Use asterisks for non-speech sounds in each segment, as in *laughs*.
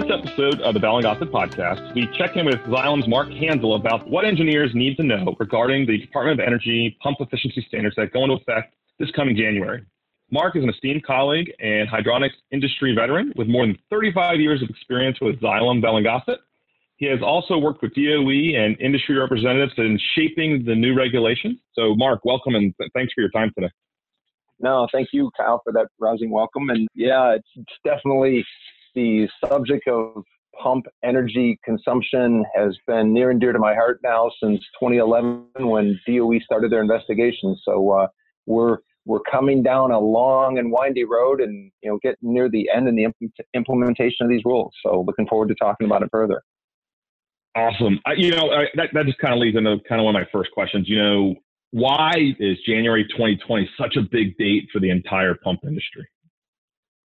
this episode of the and Gossett podcast, we check in with Xylem's Mark Hansel about what engineers need to know regarding the Department of Energy pump efficiency standards that go into effect this coming January. Mark is an esteemed colleague and hydronics industry veteran with more than 35 years of experience with Xylem, Bell Gossett. He has also worked with DOE and industry representatives in shaping the new regulations. So, Mark, welcome and thanks for your time today. No, thank you, Kyle, for that rousing welcome. And yeah, it's, it's definitely the subject of pump energy consumption has been near and dear to my heart now since 2011 when DOE started their investigation. So uh, we're we're coming down a long and windy road, and you know, getting near the end and the imp- implementation of these rules. So looking forward to talking about it further. Awesome. I, you know, I, that that just kind of leads into kind of one of my first questions. You know, why is January 2020 such a big date for the entire pump industry?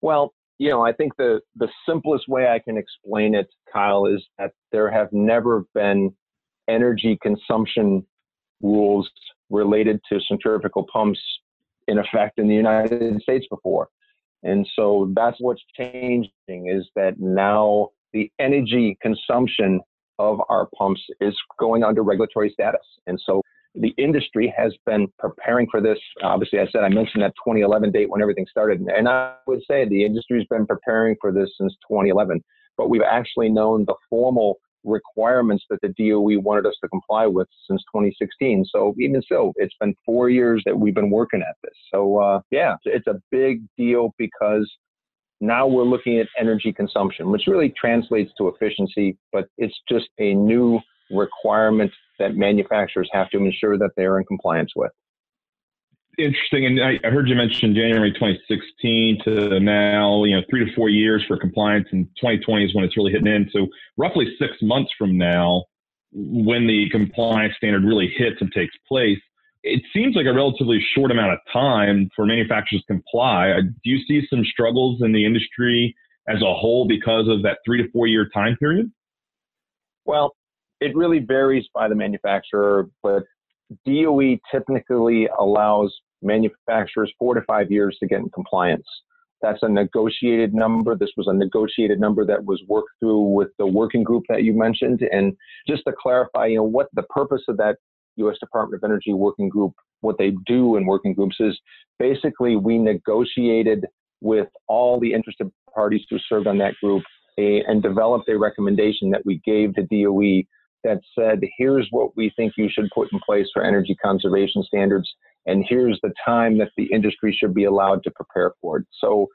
Well, you know, I think the the simplest way I can explain it, Kyle, is that there have never been energy consumption rules related to centrifugal pumps in effect in the United States before. And so that's what's changing is that now the energy consumption of our pumps is going under regulatory status. And so the industry has been preparing for this. Obviously, I said I mentioned that 2011 date when everything started, and I would say the industry's been preparing for this since 2011. But we've actually known the formal requirements that the DOE wanted us to comply with since 2016. So even so, it's been four years that we've been working at this. So uh, yeah, it's a big deal because now we're looking at energy consumption, which really translates to efficiency, but it's just a new requirement that manufacturers have to ensure that they're in compliance with. Interesting, and I, heard you mention January 2016 to now, you know, three to four years for compliance, and 2020 is when it's really hitting in. So roughly six months from now, when the compliance standard really hits and takes place, it seems like a relatively short amount of time for manufacturers to comply. Uh, do you see some struggles in the industry as a whole because of that three to four year time period? Well, it really varies by the manufacturer, but DOE typically allows manufacturers four to five years to get in compliance. That's a negotiated number. This was a negotiated number that was worked through with the working group that you mentioned. And just to clarify, you know, what the purpose of that U.S. Department of Energy working group, what they do in working groups is basically we negotiated with all the interested parties who served on that group a, and developed a recommendation that we gave to DOE that said, here's what we think you should put in place for energy conservation standards, and here's the time that the industry should be allowed to prepare for it. So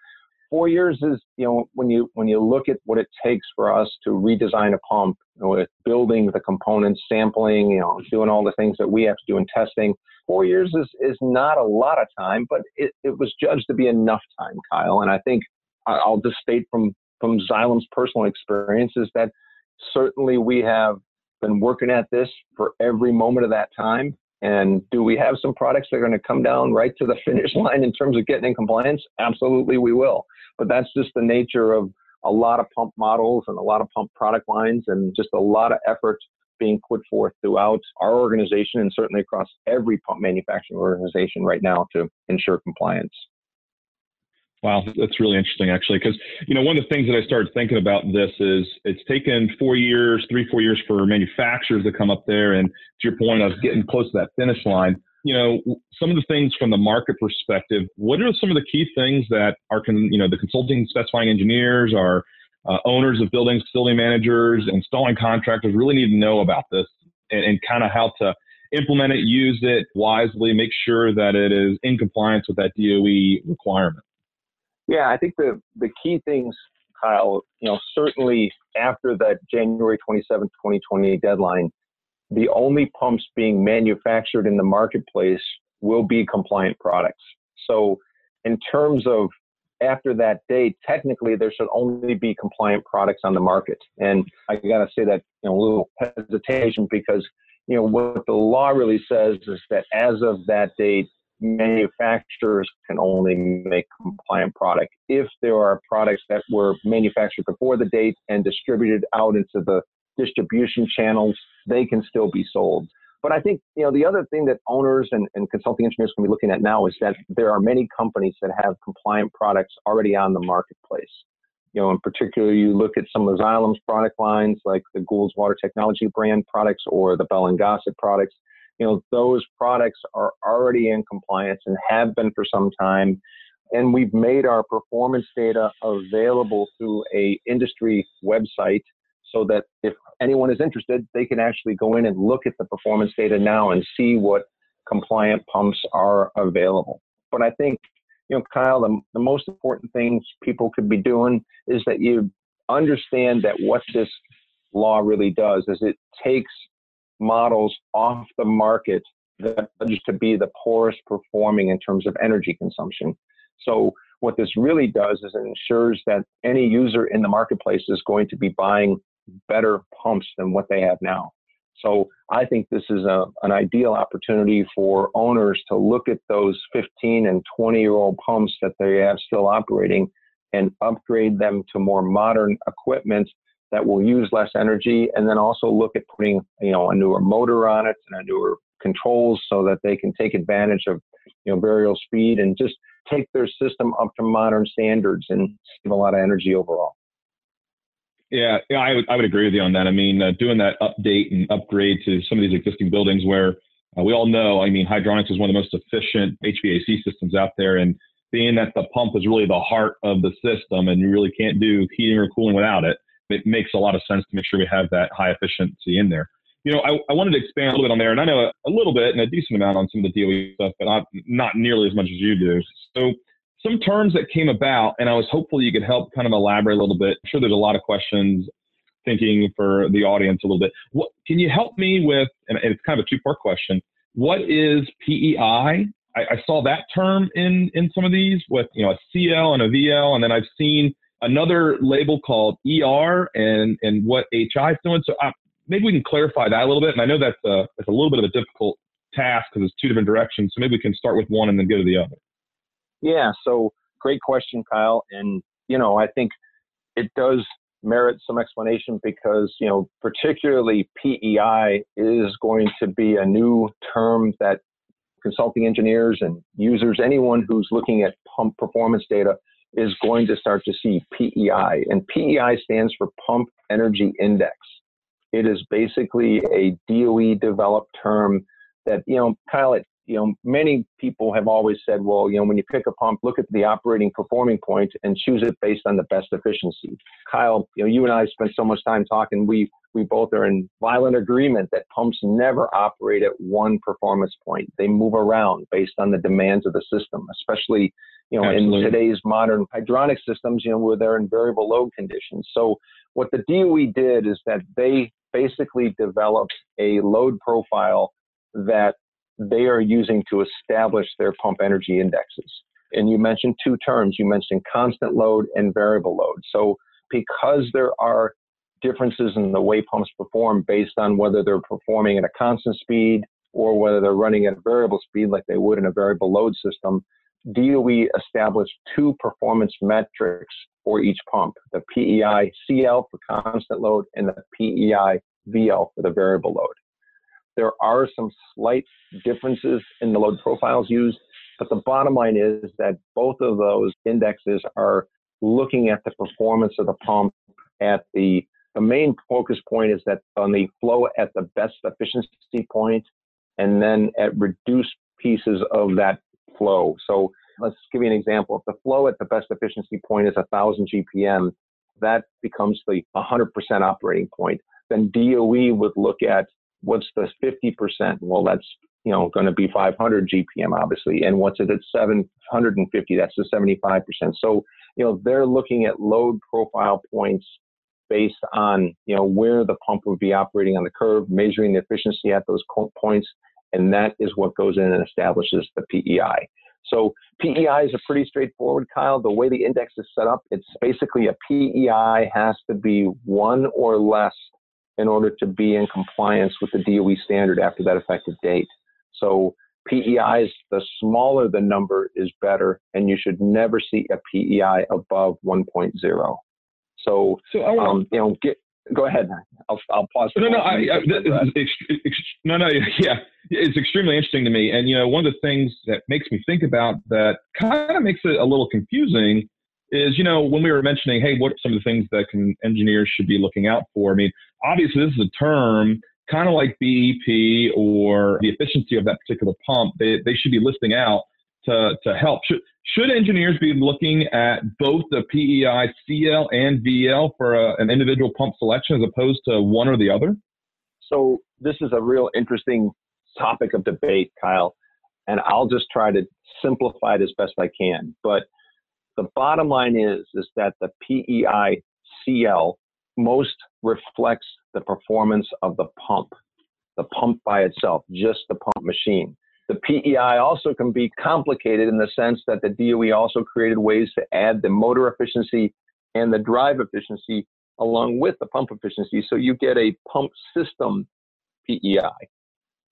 four years is, you know, when you when you look at what it takes for us to redesign a pump, you know, with building the components, sampling, you know, doing all the things that we have to do in testing, four years is is not a lot of time, but it, it was judged to be enough time, Kyle. And I think I'll just state from from Xylem's personal experiences that certainly we have been working at this for every moment of that time. And do we have some products that are going to come down right to the *laughs* finish line in terms of getting in compliance? Absolutely, we will. But that's just the nature of a lot of pump models and a lot of pump product lines and just a lot of effort being put forth throughout our organization and certainly across every pump manufacturing organization right now to ensure compliance. Wow, that's really interesting, actually, because you know one of the things that I started thinking about this is it's taken four years, three, four years for manufacturers to come up there, and to your point, I was getting close to that finish line. You know, some of the things from the market perspective, what are some of the key things that are, you know, the consulting specifying engineers, our uh, owners of buildings, facility managers, installing contractors really need to know about this, and, and kind of how to implement it, use it wisely, make sure that it is in compliance with that DOE requirement. Yeah, I think the the key things, Kyle, you know, certainly after that January 27, 2020 deadline, the only pumps being manufactured in the marketplace will be compliant products. So, in terms of after that date, technically there should only be compliant products on the market. And I got to say that you know a little hesitation because you know what the law really says is that as of that date, manufacturers can only make compliant product. If there are products that were manufactured before the date and distributed out into the distribution channels, they can still be sold. But I think you know the other thing that owners and, and consulting engineers can be looking at now is that there are many companies that have compliant products already on the marketplace. you know, in particular, you look at some of Xylem's product lines, like the Goulds Water Technology brand products or the Bell and Gossett products. You know, those products are already in compliance and have been for some time. And we've made our performance data available through a industry website so that if anyone is interested, they can actually go in and look at the performance data now and see what compliant pumps are available. But I think you know, Kyle, the, the most important things people could be doing is that you understand that what this law really does is it takes models off the market that used to be the poorest performing in terms of energy consumption. So what this really does is it ensures that any user in the marketplace is going to be buying better pumps than what they have now. So I think this is a, an ideal opportunity for owners to look at those 15 and 20 year old pumps that they have still operating and upgrade them to more modern equipment that will use less energy and then also look at putting you know a newer motor on it and a newer controls so that they can take advantage of you know variable speed and just take their system up to modern standards and save a lot of energy overall yeah, yeah, I would I would agree with you on that. I mean, uh, doing that update and upgrade to some of these existing buildings where uh, we all know, I mean, hydronics is one of the most efficient HVAC systems out there, and being that the pump is really the heart of the system, and you really can't do heating or cooling without it, it makes a lot of sense to make sure we have that high efficiency in there. You know, I, I wanted to expand a little bit on there, and I know a, a little bit and a decent amount on some of the DOE stuff, but not not nearly as much as you do. So some terms that came about, and I was hopeful you could help kind of elaborate a little bit. I'm sure there's a lot of questions thinking for the audience a little bit. What can you help me with? And it's kind of a two part question. What is PEI? I, I, saw that term in in some of these with you know a CL and a VL, and then I've seen another label called ER and and what HI is doing. So uh, maybe we can clarify that a little bit. And I know that's a it's a little bit of a difficult task because it's two different directions. So maybe we can start with one and then go to the other. Yeah, so great question, Kyle. And, you know, I think it does merit some explanation because, you know, particularly PEI is going to be a new term that consulting engineers and users, anyone who's looking at pump performance data, is going to start to see PEI. And PEI stands for Pump Energy Index. It is basically a DOE developed term that, you know, Kyle, you know, many people have always said, well, you know, when you pick a pump, look at the operating performing point and choose it based on the best efficiency. Kyle, you know, you and I spent so much time talking. We we both are in violent agreement that pumps never operate at one performance point. They move around based on the demands of the system, especially you know Absolutely. in today's modern hydronic systems, you know, where they're in variable load conditions. So what the DOE did is that they basically developed a load profile that they are using to establish their pump energy indexes. And you mentioned two terms. You mentioned constant load and variable load. So because there are differences in the way pumps perform based on whether they're performing at a constant speed or whether they're running at a variable speed like they would in a variable load system, DOE established two performance metrics for each pump, the PEI CL for constant load and the PEI VL for the variable load. There are some slight differences in the load profiles used, but the bottom line is that both of those indexes are looking at the performance of the pump at the the main focus point is that on the flow at the best efficiency point and then at reduced pieces of that flow. So let's give you an example. If the flow at the best efficiency point is 1000 GPM, that becomes the 100% operating point. Then DOE would look at what's the 50%? Well, that's, you know, going to be 500 GPM, obviously. And what's it at 750? That's the 75%. So, you know, they're looking at load profile points based on, you know, where the pump would be operating on the curve, measuring the efficiency at those points. And that is what goes in and establishes the PEI. So PEI is a pretty straightforward, Kyle. The way the index is set up, it's basically a PEI has to be one or less in order to be in compliance with the DOE standard after that effective date. So PEIs, the smaller the number is better, and you should never see a PEI above 1.0. So, so um, you know, get, go ahead. I'll, I'll pause. No, no, I, I, no, no, *laughs* yeah, it's extremely interesting to me. And you know, one of the things that makes me think about that kind of makes it a little confusing is, you know, when we were mentioning, hey, what are some of the things that can, engineers should be looking out for? I mean, obviously, this is a term kind of like BEP or the efficiency of that particular pump. They, they should be listing out to, to help. Should, should engineers be looking at both the PEI CL and VL for a, an individual pump selection as opposed to one or the other? So, this is a real interesting topic of debate, Kyle, and I'll just try to simplify it as best I can. But the bottom line is, is that the PEI CL most reflects the performance of the pump, the pump by itself, just the pump machine. The PEI also can be complicated in the sense that the DOE also created ways to add the motor efficiency and the drive efficiency along with the pump efficiency. So you get a pump system PEI.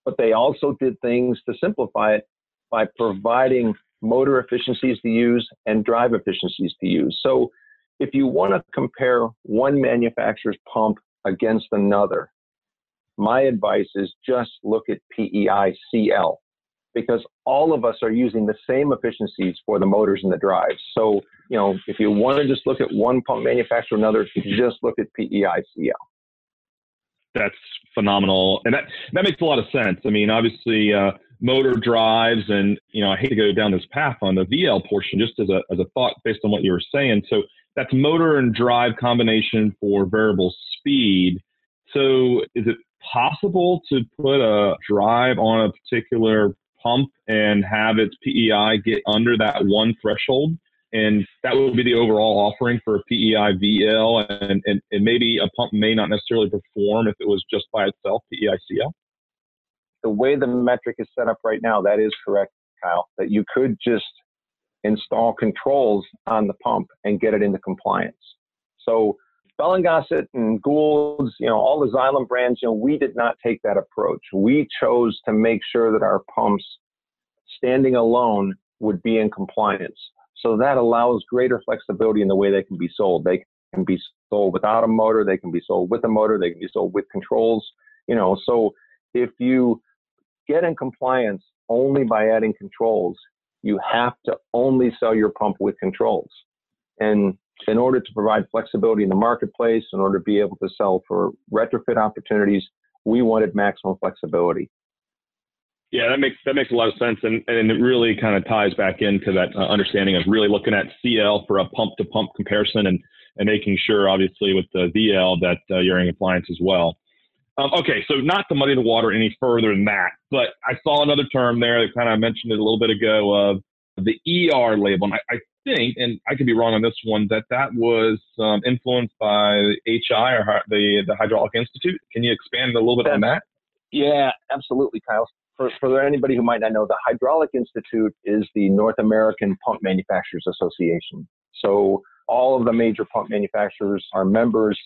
But they also did things to simplify it by providing motor efficiencies to use and drive efficiencies to use. So if you want to compare one manufacturer's pump against another, my advice is just look at PEI CL because all of us are using the same efficiencies for the motors and the drives. So, you know, if you want to just look at one pump manufacturer or another, just look at PEI CL. That's phenomenal. And that, that makes a lot of sense. I mean, obviously, uh, motor drives and, you know, I hate to go down this path on the VL portion just as a, as a thought based on what you were saying. So that's motor and drive combination for variable speed. So is it possible to put a drive on a particular pump and have its PEI get under that one threshold? And that would be the overall offering for a PEI VL. And, and, and maybe a pump may not necessarily perform if it was just by itself, PEI CL. The way the metric is set up right now, that is correct, Kyle, that you could just install controls on the pump and get it into compliance. So Bell and Gossett and Goulds, you know, all the Xylem brands, you know, we did not take that approach. We chose to make sure that our pumps standing alone would be in compliance. So that allows greater flexibility in the way they can be sold. They can be sold without a motor, they can be sold with a motor, they can be sold with controls, you know. So if you get in compliance only by adding controls, you have to only sell your pump with controls. And in order to provide flexibility in the marketplace, in order to be able to sell for retrofit opportunities, we wanted maximum flexibility. Yeah, that makes that makes a lot of sense, and and it really kind of ties back into that uh, understanding of really looking at CL for a pump to pump comparison, and and making sure, obviously, with the VL that uh, you're in compliance as well. Um, okay, so not to muddy the water any further than that, but I saw another term there that kind of mentioned it a little bit ago of the ER label. And I, I think, and I could be wrong on this one, that that was um, influenced by HI or the the Hydraulic Institute. Can you expand a little bit on that? Yeah, absolutely, Kyle. For, for anybody who might not know, the Hydraulic Institute is the North American Pump Manufacturers Association. So all of the major pump manufacturers are members.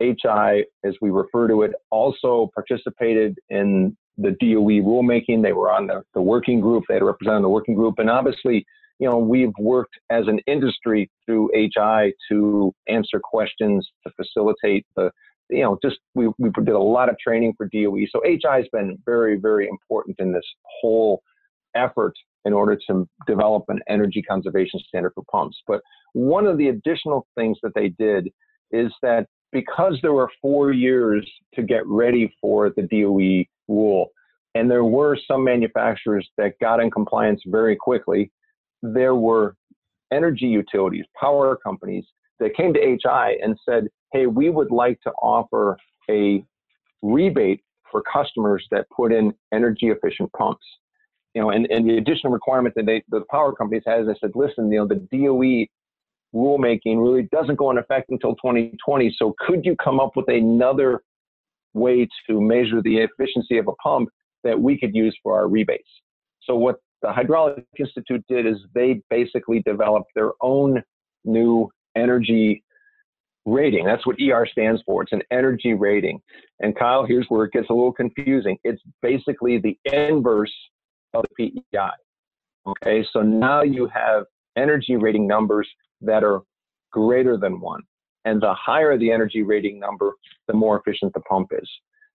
HI, as we refer to it, also participated in the DOE rulemaking. They were on the, the working group. They had a representative the working group. And obviously, you know, we've worked as an industry through HI to answer questions, to facilitate the, you know, just we, we did a lot of training for DOE. So HI has been very, very important in this whole effort in order to develop an energy conservation standard for pumps. But one of the additional things that they did is that because there were four years to get ready for the DOE rule, and there were some manufacturers that got in compliance very quickly, there were energy utilities, power companies that came to HI and said, hey, we would like to offer a rebate for customers that put in energy efficient pumps. You know, and, and the additional requirement that they, the power companies had is I said, listen, you know, the DOE rulemaking really doesn't go into effect until 2020. So could you come up with another way to measure the efficiency of a pump that we could use for our rebates? So what the Hydraulic Institute did is they basically developed their own new energy rating. That's what ER stands for. It's an energy rating. And Kyle, here's where it gets a little confusing. It's basically the inverse of the PEI. Okay, so now you have energy rating numbers that are greater than one. And the higher the energy rating number, the more efficient the pump is.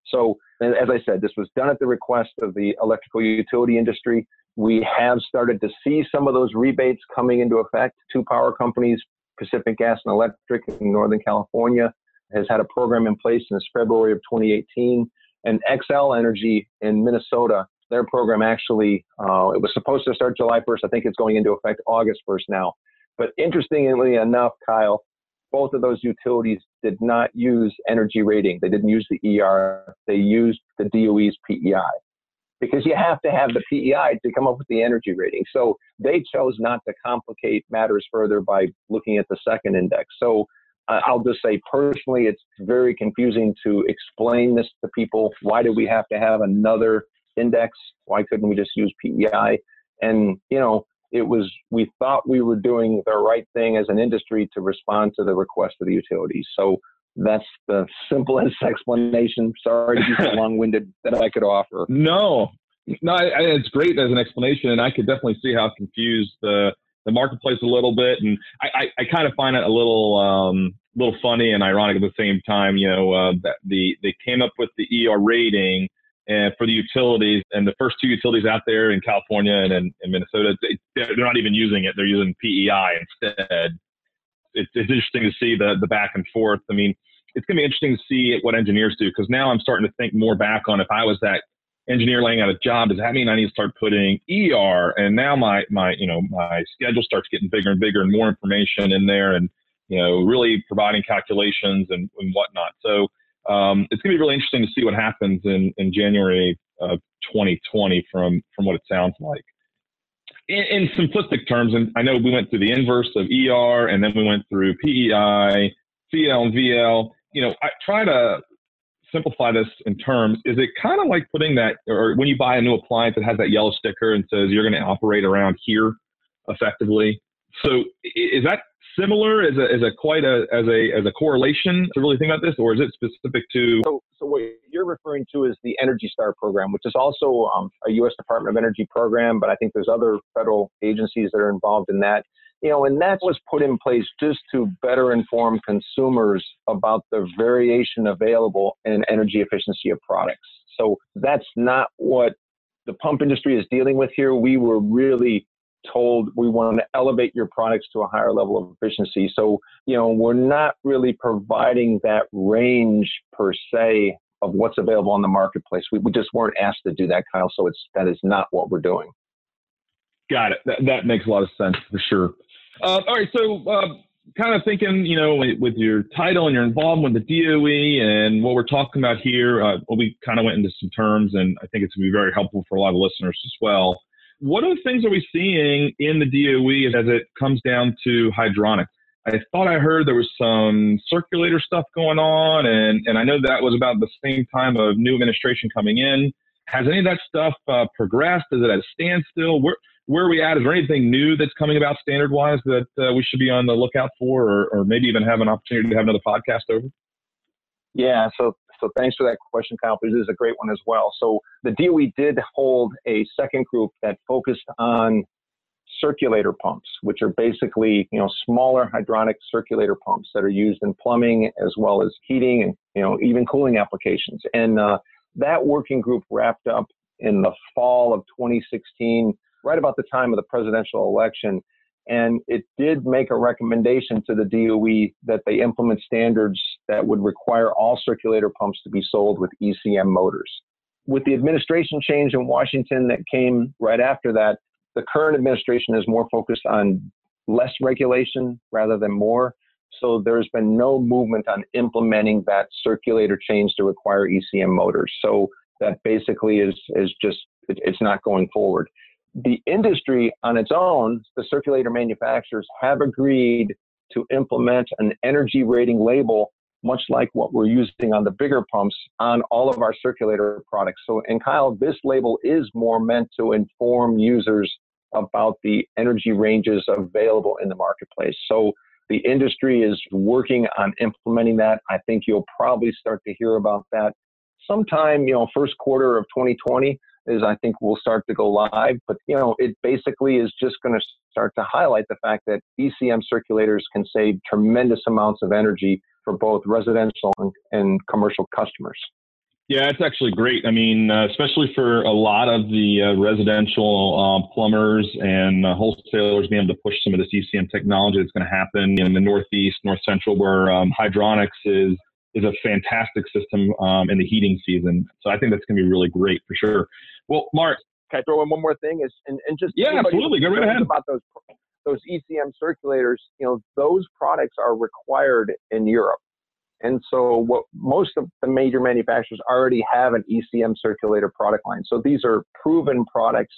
So, as I said, this was done at the request of the electrical utility industry. We have started to see some of those rebates coming into effect Two power companies Pacific Gas and Electric in Northern California has had a program in place since February of 2018. And Xcel Energy in Minnesota, their program actually, uh, it was supposed to start July 1st. I think it's going into effect August 1st now. But interestingly enough, Kyle, both of those utilities did not use energy rating. They didn't use the ER. They used the DOE's PEI because you have to have the PEI to come up with the energy rating. So they chose not to complicate matters further by looking at the second index. So uh, I'll just say personally, it's very confusing to explain this to people. Why do we have to have another index? Why couldn't we just use PEI? And, you know, it was we thought we were doing the right thing as an industry to respond to the request of the utilities. So that's the simplest *laughs* explanation. Sorry to be so *laughs* long-winded that I could offer. No, no, I, I, it's great as an explanation, and I could definitely see how it confused the the marketplace a little bit, and I, I, I kind of find it a little um, little funny and ironic at the same time. You know, uh, that the they came up with the ER rating and for the utilities and the first two utilities out there in California and in, in Minnesota, they, they're not even using it. They're using PEI instead. It's, it's interesting to see the, the back and forth. I mean, it's going to be interesting to see what engineers do because now I'm starting to think more back on if I was that engineer laying out a job, does that mean I need to start putting ER? And now my, my, you know, my schedule starts getting bigger and bigger and more information in there and, you know, really providing calculations and, and whatnot. So, um, it's going to be really interesting to see what happens in, in January of 2020 from, from what it sounds like. In, in, simplistic terms, and I know we went through the inverse of ER and then we went through PEI, CL and VL. You know, I try to simplify this in terms. Is it kind of like putting that, or when you buy a new appliance that has that yellow sticker and says you're going to operate around here effectively? So is that similar? Is a, is a quite a as a as a correlation to really think about this, or is it specific to? So, so what you're referring to is the Energy Star program, which is also um, a U.S. Department of Energy program, but I think there's other federal agencies that are involved in that. You know, and that was put in place just to better inform consumers about the variation available in energy efficiency of products. So that's not what the pump industry is dealing with here. We were really told we want to elevate your products to a higher level of efficiency. So, you know, we're not really providing that range per se of what's available on the marketplace. We, we just weren't asked to do that, Kyle. So it's that is not what we're doing. Got it. That, that makes a lot of sense for sure. Uh, all right. So, uh, kind of thinking, you know, with your title and your involvement with the DOE and what we're talking about here, uh, well, we kind of went into some terms, and I think it's going to be very helpful for a lot of listeners as well what other things are we seeing in the DOE as it comes down to hydronics? I thought I heard there was some circulator stuff going on, and, and I know that was about the same time of new administration coming in. Has any of that stuff uh, progressed? Is it at a standstill? Where, where are we at? Is there anything new that's coming about standard wise that uh, we should be on the lookout for, or, or maybe even have an opportunity to have another podcast over? Yeah, so so thanks for that question, Kyle. This is a great one as well. So the DOE did hold a second group that focused on circulator pumps, which are basically you know smaller hydronic circulator pumps that are used in plumbing as well as heating and you know even cooling applications. And uh, that working group wrapped up in the fall of 2016, right about the time of the presidential election. And it did make a recommendation to the DOE that they implement standards that would require all circulator pumps to be sold with ECM motors. With the administration change in Washington that came right after that, the current administration is more focused on less regulation rather than more. So there's been no movement on implementing that circulator change to require ECM motors. So that basically is is just it, it's not going forward the industry on its own, the circulator manufacturers have agreed to implement an energy rating label, much like what we're using on the bigger pumps, on all of our circulator products. So, and Kyle, this label is more meant to inform users about the energy ranges available in the marketplace. So, the industry is working on implementing that. I think you'll probably start to hear about that sometime, you know, first quarter of 2020 is I think we'll start to go live. But you know, it basically is just going to start to highlight the fact that ECM circulators can save tremendous amounts of energy for both residential and, and commercial customers. Yeah, it's actually great. I mean, uh, especially for a lot of the uh, residential uh, plumbers and uh, wholesalers being able to push some of this ECM technology that's going to happen in the Northeast, North Central, where um, hydronics is is a fantastic system um, in the heating season. So I think that's going to be really great for sure. Well, Mark, can I throw in one more thing? Is and, and just yeah, absolutely. Go right ahead. About those those ECM circulators, you know, those products are required in Europe. And so what most of the major manufacturers already have an ECM circulator product line. So these are proven products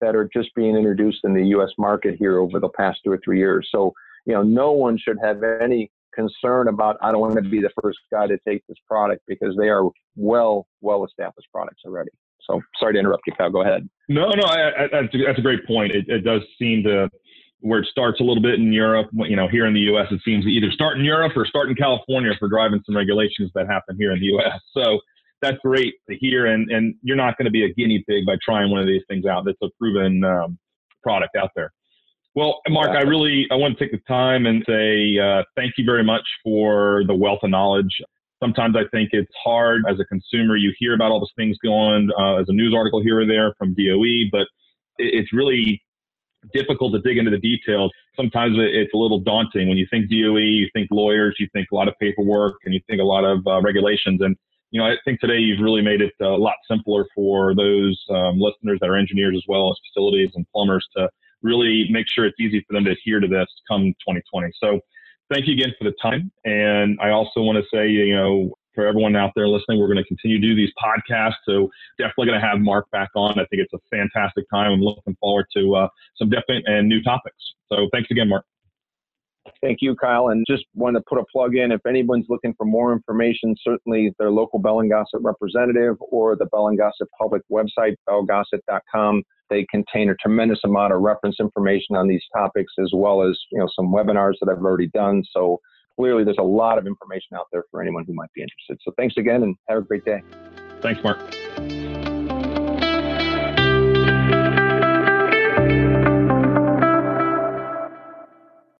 that are just being introduced in the US market here over the past two or three years. So, you know, no one should have any concern about I don't want to be the first guy to take this product because they are well, well established products already. So sorry to interrupt you, Kyle. Go ahead. No, no, I, I, that's, a, that's a great point. It, it does seem to where it starts a little bit in Europe. You know, here in the U.S., it seems to either start in Europe or start in California for driving some regulations that happen here in the U.S. So that's great to hear. And, and you're not going to be a guinea pig by trying one of these things out. That's a proven um, product out there. Well, Mark, I really I want to take the time and say uh, thank you very much for the wealth of knowledge. Sometimes I think it's hard as a consumer. You hear about all these things going uh, as a news article here or there from DOE, but it's really difficult to dig into the details. Sometimes it's a little daunting when you think DOE, you think lawyers, you think a lot of paperwork, and you think a lot of uh, regulations. And you know, I think today you've really made it a lot simpler for those um, listeners that are engineers as well as facilities and plumbers to really make sure it's easy for them to adhere to this come 2020. So thank you again for the time. And I also want to say, you know, for everyone out there listening, we're going to continue to do these podcasts. So definitely going to have Mark back on. I think it's a fantastic time. I'm looking forward to uh, some different and new topics. So thanks again, Mark. Thank you, Kyle. And just want to put a plug in. If anyone's looking for more information, certainly their local Bell and Gossett representative or the Bell and Gossett public website, bellgossett.com. They contain a tremendous amount of reference information on these topics, as well as you know some webinars that I've already done. So clearly, there's a lot of information out there for anyone who might be interested. So thanks again, and have a great day. Thanks, Mark.